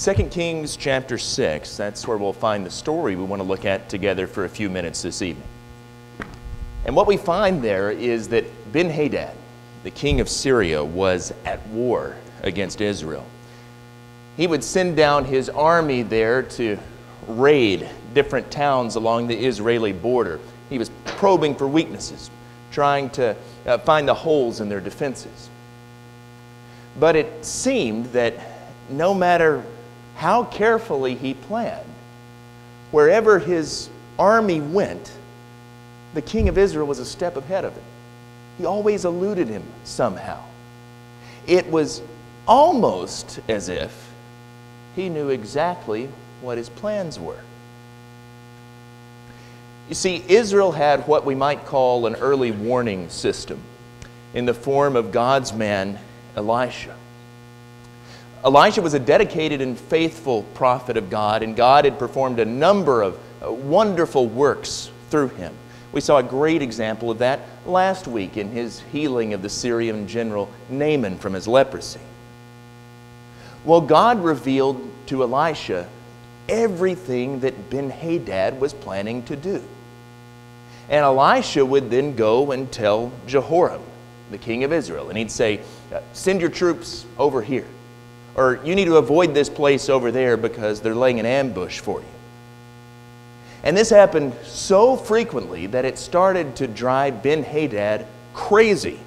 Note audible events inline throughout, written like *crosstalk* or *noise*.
2 Kings chapter 6, that's where we'll find the story we want to look at together for a few minutes this evening. And what we find there is that Ben Hadad, the king of Syria, was at war against Israel. He would send down his army there to raid different towns along the Israeli border. He was probing for weaknesses, trying to uh, find the holes in their defenses. But it seemed that no matter how carefully he planned, wherever his army went, the king of Israel was a step ahead of him. He always eluded him somehow. It was almost as if he knew exactly what his plans were. You see, Israel had what we might call an early warning system in the form of God's man, Elisha. Elijah was a dedicated and faithful prophet of God, and God had performed a number of uh, wonderful works through him. We saw a great example of that last week in his healing of the Syrian general Naaman from his leprosy. Well, God revealed to Elisha everything that Ben Hadad was planning to do. And Elisha would then go and tell Jehoram, the king of Israel, and he'd say, Send your troops over here. Or you need to avoid this place over there because they're laying an ambush for you. And this happened so frequently that it started to drive Ben Hadad crazy.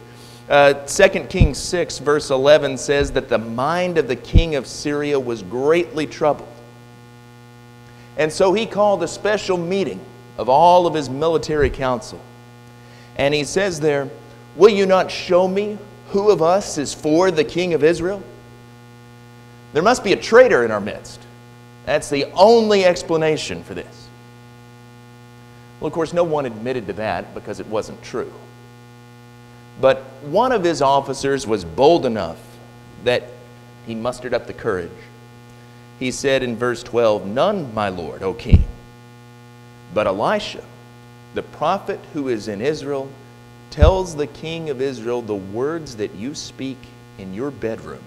Uh, 2 Kings 6, verse 11 says that the mind of the king of Syria was greatly troubled. And so he called a special meeting of all of his military council. And he says there, Will you not show me who of us is for the king of Israel? There must be a traitor in our midst. That's the only explanation for this. Well, of course, no one admitted to that because it wasn't true. But one of his officers was bold enough that he mustered up the courage. He said in verse 12, None, my lord, O king, but Elisha, the prophet who is in Israel, tells the king of Israel the words that you speak in your bedroom.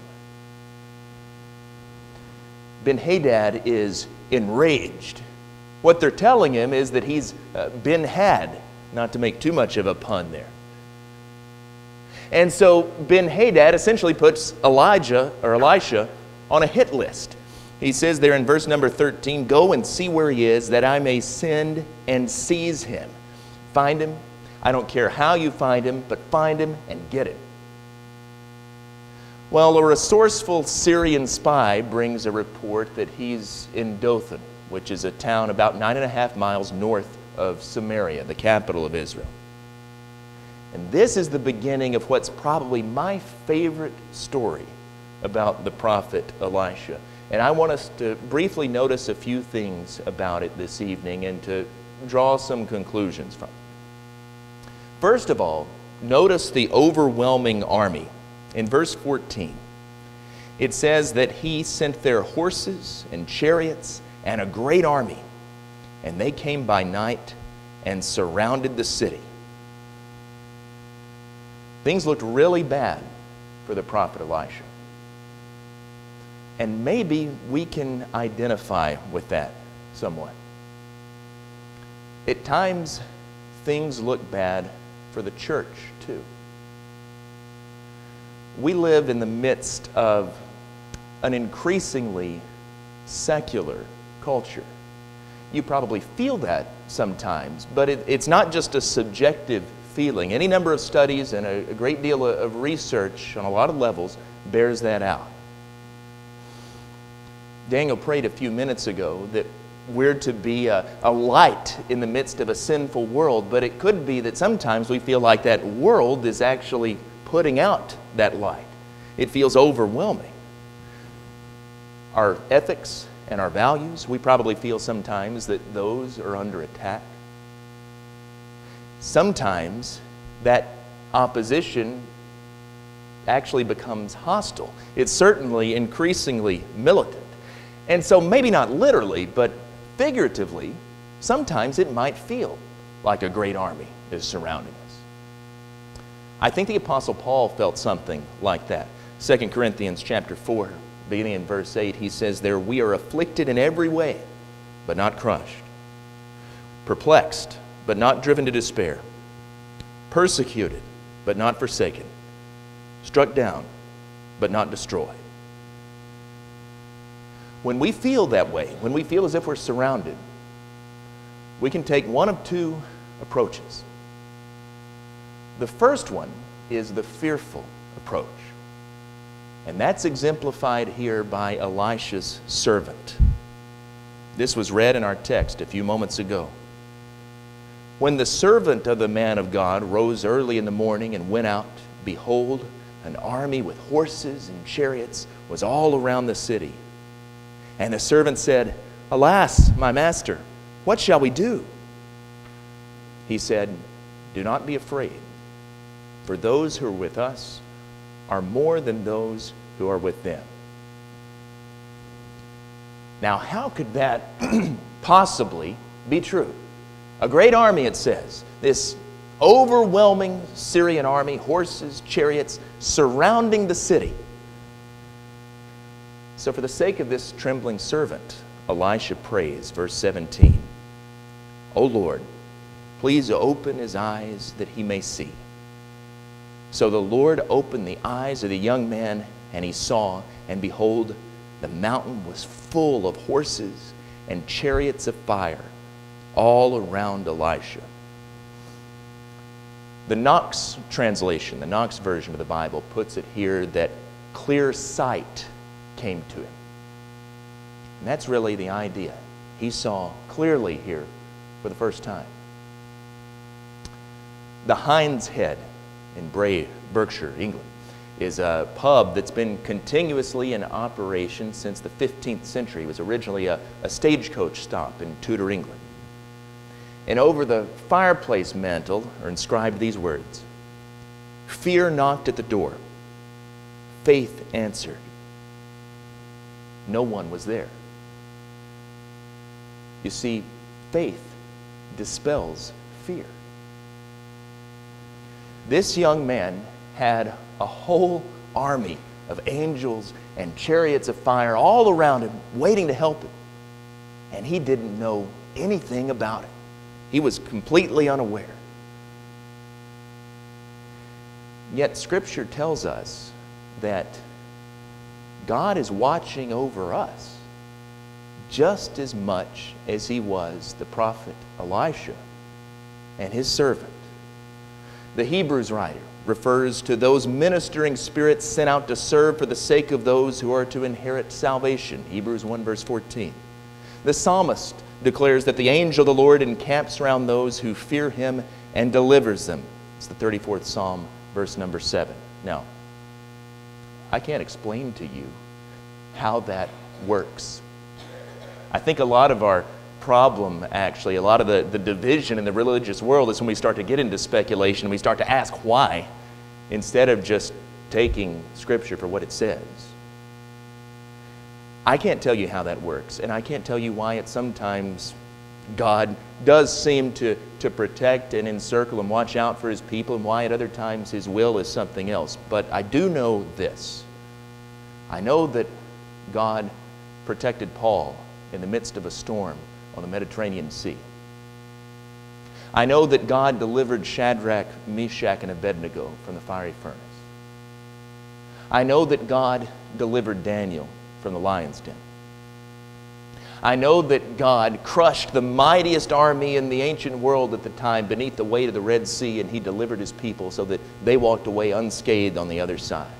Ben Hadad is enraged. What they're telling him is that he's uh, been had, not to make too much of a pun there. And so Ben Hadad essentially puts Elijah or Elisha on a hit list. He says there in verse number 13, Go and see where he is, that I may send and seize him. Find him. I don't care how you find him, but find him and get him. Well, a resourceful Syrian spy brings a report that he's in Dothan, which is a town about nine and a half miles north of Samaria, the capital of Israel. And this is the beginning of what's probably my favorite story about the prophet Elisha. And I want us to briefly notice a few things about it this evening and to draw some conclusions from it. First of all, notice the overwhelming army in verse 14, it says that he sent their horses and chariots and a great army, and they came by night and surrounded the city. Things looked really bad for the prophet Elisha. And maybe we can identify with that somewhat. At times, things look bad for the church, too we live in the midst of an increasingly secular culture. You probably feel that sometimes, but it, it's not just a subjective feeling. Any number of studies and a, a great deal of, of research on a lot of levels bears that out. Daniel prayed a few minutes ago that we're to be a, a, light in the midst of a sinful world, but it could be that sometimes we feel like that world is actually putting out that light. It feels overwhelming. Our ethics and our values, we probably feel sometimes that those are under attack. Sometimes that opposition actually becomes hostile. It's certainly increasingly militant. And so, maybe not literally, but figuratively, sometimes it might feel like a great army is surrounding us. I think the apostle Paul felt something like that. 2 Corinthians chapter 4 beginning in verse 8, he says there, We are afflicted in every way, but not crushed, perplexed, but not driven to despair, persecuted, but not forsaken, struck down, but not destroyed. When we feel that way, when we feel as if we're surrounded, we can take one of two approaches. The first one is the fearful approach. And that's exemplified here by Elisha's servant. This was read in our text a few moments ago. When the servant of the man of God rose early in the morning and went out, behold, an army with horses and chariots was all around the city. And the servant said, Alas, my master, what shall we do? He said, Do not be afraid, for those who are with us are more than those who are with them. Now, how could that *clears throat* possibly be true? A great army, it says. This overwhelming Syrian army, horses, chariots, surrounding the city. So, for the sake of this trembling servant, Elisha prays, verse 17, O Lord, please open his eyes that he may see. So the Lord opened the eyes of the young man, and he saw, and behold, the mountain was full of horses and chariots of fire all around Elisha. The Knox translation, the Knox version of the Bible, puts it here that clear sight came to him. And that's really the idea. He saw clearly here for the first time. The Hind's Head in Bray, Berkshire, England, is a pub that's been continuously in operation since the 15th century. It was originally a, a stagecoach stop in Tudor England. And over the fireplace mantel are inscribed these words Fear knocked at the door, faith answered. No one was there. You see, faith dispels fear. This young man had a whole army of angels and chariots of fire all around him, waiting to help him. And he didn't know anything about it, he was completely unaware. Yet, Scripture tells us that God is watching over us just as much as he was the prophet Elisha and his servant. The Hebrews writer refers to those ministering spirits sent out to serve for the sake of those who are to inherit salvation. Hebrews 1, verse 14. The psalmist declares that the angel of the Lord encamps around those who fear him and delivers them. It's the 34th Psalm, verse number 7. Now, I can't explain to you how that works. I think a lot of our problem, actually, a lot of the, the division in the religious world is when we start to get into speculation, we start to ask why, instead of just taking Scripture for what it says. I can't tell you how that works, and I can't tell you why it sometimes God does seem to, to protect and encircle and watch out for his people, and why at other times his will is something else. But I do know this. I know that God protected Paul in the midst of a storm on the Mediterranean Sea. I know that God delivered Shadrach, Meshach, and Abednego from the fiery furnace. I know that God delivered Daniel from the lion's den. I know that God crushed the mightiest army in the ancient world at the time beneath the weight of the Red Sea, and He delivered His people so that they walked away unscathed on the other side.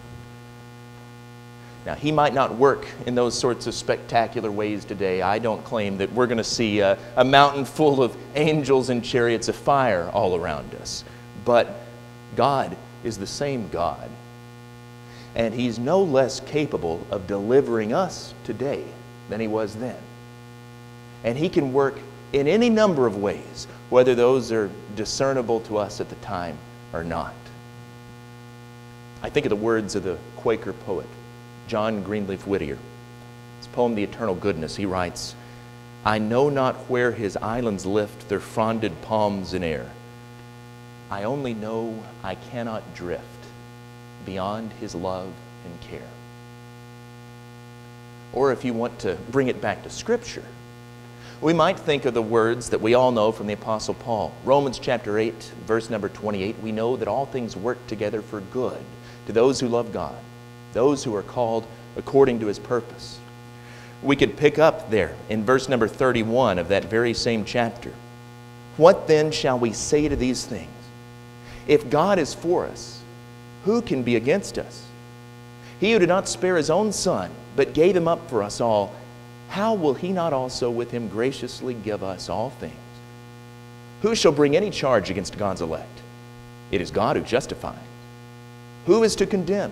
Now, he might not work in those sorts of spectacular ways today. I don't claim that we're going to see a, a, mountain full of angels and chariots of fire all around us. But God is the same God. And He's no less capable of delivering us today than He was then. And He can work in any number of ways, whether those are discernible to us at the time or not. I think of the words of the Quaker poet. John Greenleaf Whittier. His poem, The Eternal Goodness, he writes, I know not where his islands lift their fronded palms in air. I only know I cannot drift beyond his love and care. or if you want to bring it back to Scripture, we might think of the words that we all know from the Apostle Paul. Romans chapter 8, verse number 28, we know that all things work together for good to those who love God, those who are called according to his purpose. We could pick up there in verse number 31 of that very same chapter. What then shall we say to these things? If God is for us, who can be against us? He who did not spare his own son, but gave him up for us all, how will he not also with him graciously give us all things? Who shall bring any charge against God's elect? It is God who justifies. Who is to condemn?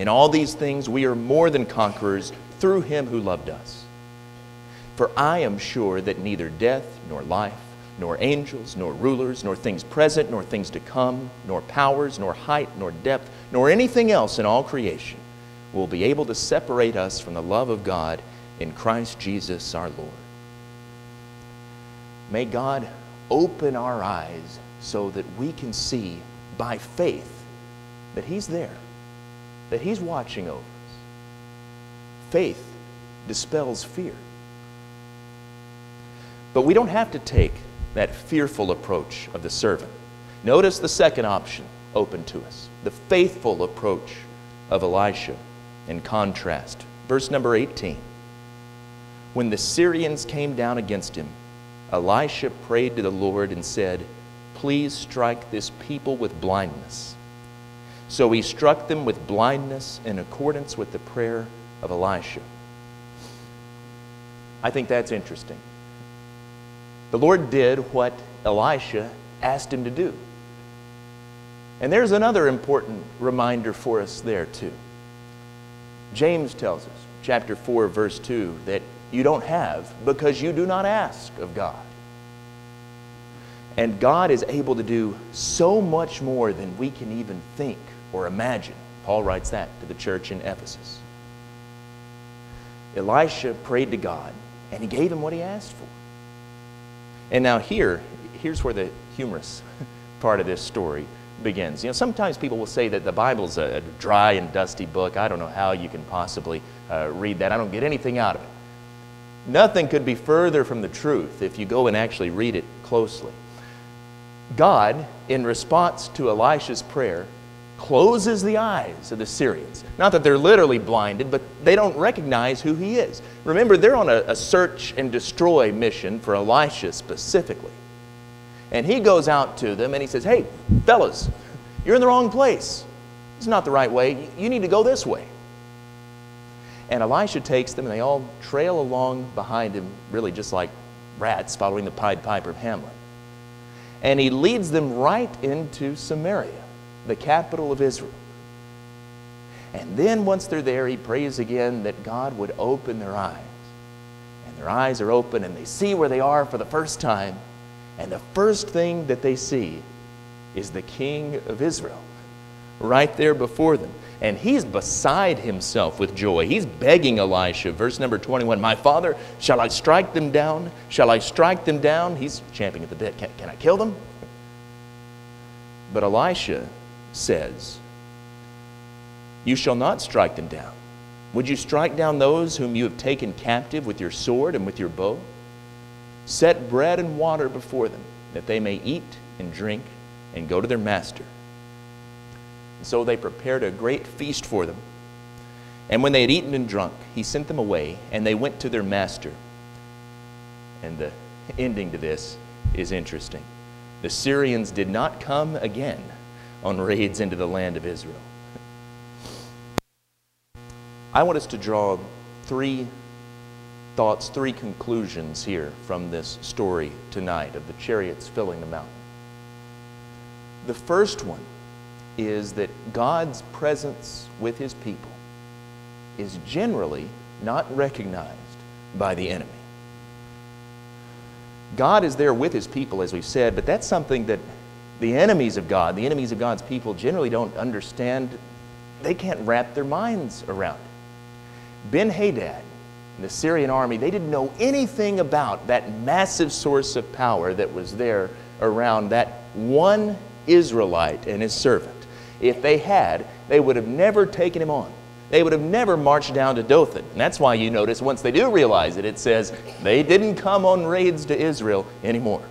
In all these things we are more than conquerors through him who loved us. For I am sure that neither death nor life, nor angels, nor rulers, nor things present, nor things to come, nor powers, nor height, nor depth, nor anything else in all creation will be able to separate us from the love of God in Christ Jesus our Lord. May God open our eyes so that we can see by faith that He's there, that He's watching over us. Faith dispels fear. But we don't have to take that fearful approach of the servant. Notice the second option open to us the faithful approach of Elisha in contrast. Verse number 18. When the Syrians came down against him, Elisha prayed to the Lord and said, Please strike this people with blindness. So he struck them with blindness in accordance with the prayer of Elisha. I think that's interesting. The Lord did what Elisha asked him to do. And there's another important reminder for us there, too. James tells us, chapter 4, verse 2, that you don't have because you do not ask of God. And God is able to do so much more than we can even think or imagine. Paul writes that to the church in Ephesus. Elisha prayed to God, and he gave him what he asked for. And now here, here's where the humorous *laughs* part of this story begins. You know, sometimes people will say that the Bible's a dry and dusty book. I don't know how you can possibly uh, read that. I don't get anything out of it. Nothing could be further from the truth if you go and actually read it closely. God, in response to Elisha's prayer, closes the eyes of the Syrians. Not that they're literally blinded, but they don't recognize who he is. Remember, they're on a, a, search and destroy mission for Elisha specifically. And he goes out to them and he says, Hey, fellas, you're in the wrong place. It's not the right way. You need to go this way. And Elisha takes them and they all trail along behind him, really just like rats following the Pied Piper of Hamelin. And he leads them right into Samaria the capital of Israel. And then once they're there, he prays again that God would open their eyes. And their eyes are open and they see where they are for the first time. And the first thing that they see is the King of Israel right there before them. And he's beside himself with joy. He's begging Elisha, verse number 21 My father, shall I strike them down? Shall I strike them down? He's champing at the bit. Can, can I kill them? But Elisha says, You shall not strike them down. Would you strike down those whom you have taken captive with your sword and with your bow? Set bread and water before them, that they may eat and drink and go to their master. And so they prepared a great feast for them. And when they had eaten and drunk, he sent them away, and they went to their master. And the ending to this is interesting. The Syrians did not come again on raids into the land of Israel. I want us to draw three thoughts, three conclusions here from this story tonight of the chariots filling the mountain. The first one is that God's presence with his people is generally not recognized by the enemy. God is there with his people, as we've said, but that's something that the enemies of God, the enemies of God's people, generally don't understand. They can't wrap their minds around it. Ben Hadad and the Syrian army, they didn't know anything about that massive source of power that was there around that one Israelite and his servant. If they had, they would have never taken him on. They would have never marched down to Dothan. And that's why you notice once they do realize it, it says they didn't come on raids to Israel anymore.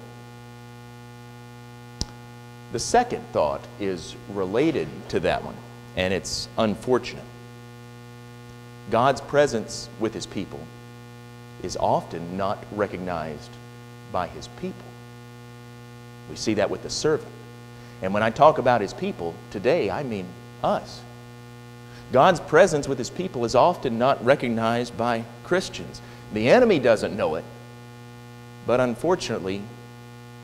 The second thought is related to that one, and it's unfortunate. God's presence with his people is often not recognized by his people. We see that with the servant. And when I talk about his people today, I mean us. God's presence with his people is often not recognized by Christians. The enemy doesn't know it, but unfortunately,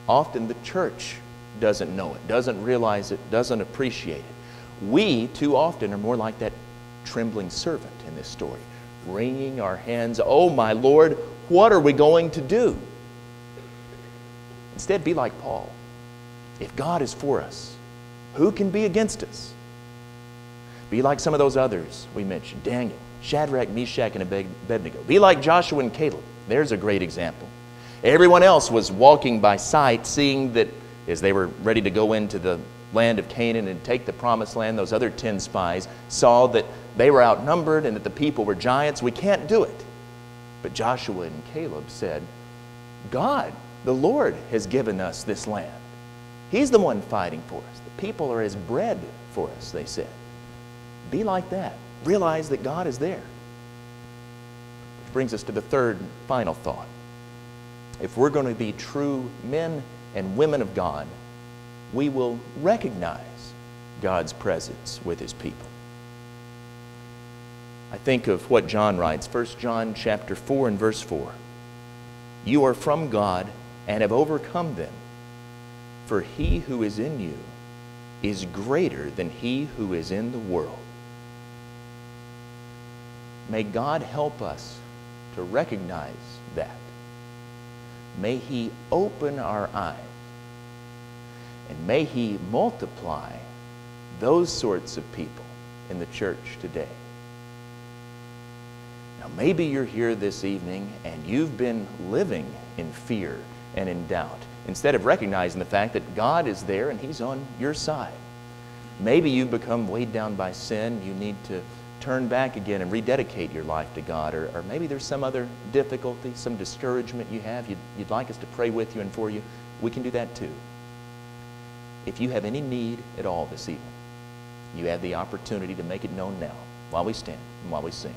often the church doesn't know it, doesn't realize it, doesn't appreciate it. We, too often, are more like that trembling servant in this story, wringing our hands, Oh, my Lord, what are we going to do? Instead, be like Paul. If God is for us, who can be against us? Be like some of those others we mentioned Daniel, Shadrach, Meshach, and Abednego. Be like Joshua and Caleb. There's a great example. Everyone else was walking by sight, seeing that as they were ready to go into the land of Canaan and take the promised land, those other 10 spies saw that they were outnumbered and that the people were giants. We can't do it. But Joshua and Caleb said, God, the Lord, has given us this land. He's the one fighting for us. The people are as bread for us, they said. Be like that. Realize that God is there. Which brings us to the third final thought. If we're going to be true men and women of God, we will recognize God's presence with his people. I think of what John writes, 1 John chapter 4 and verse 4. You are from God and have overcome them, for he who is in you is greater than he who is in the world. May God help us to recognize that. May He open our eyes. And may He multiply those sorts of people in the church today. Now, maybe you're here this evening and you've been living in fear and in doubt instead of recognizing the fact that God is there and He's on your side. Maybe you've become weighed down by sin. You need to turn back again and rededicate your life to God. Or, or maybe there's some other difficulty, some discouragement you have. You'd, you'd like us to pray with you and for you. We can do that too. If you have any need at all this evening, you have the opportunity to make it known now while we stand and while we sing.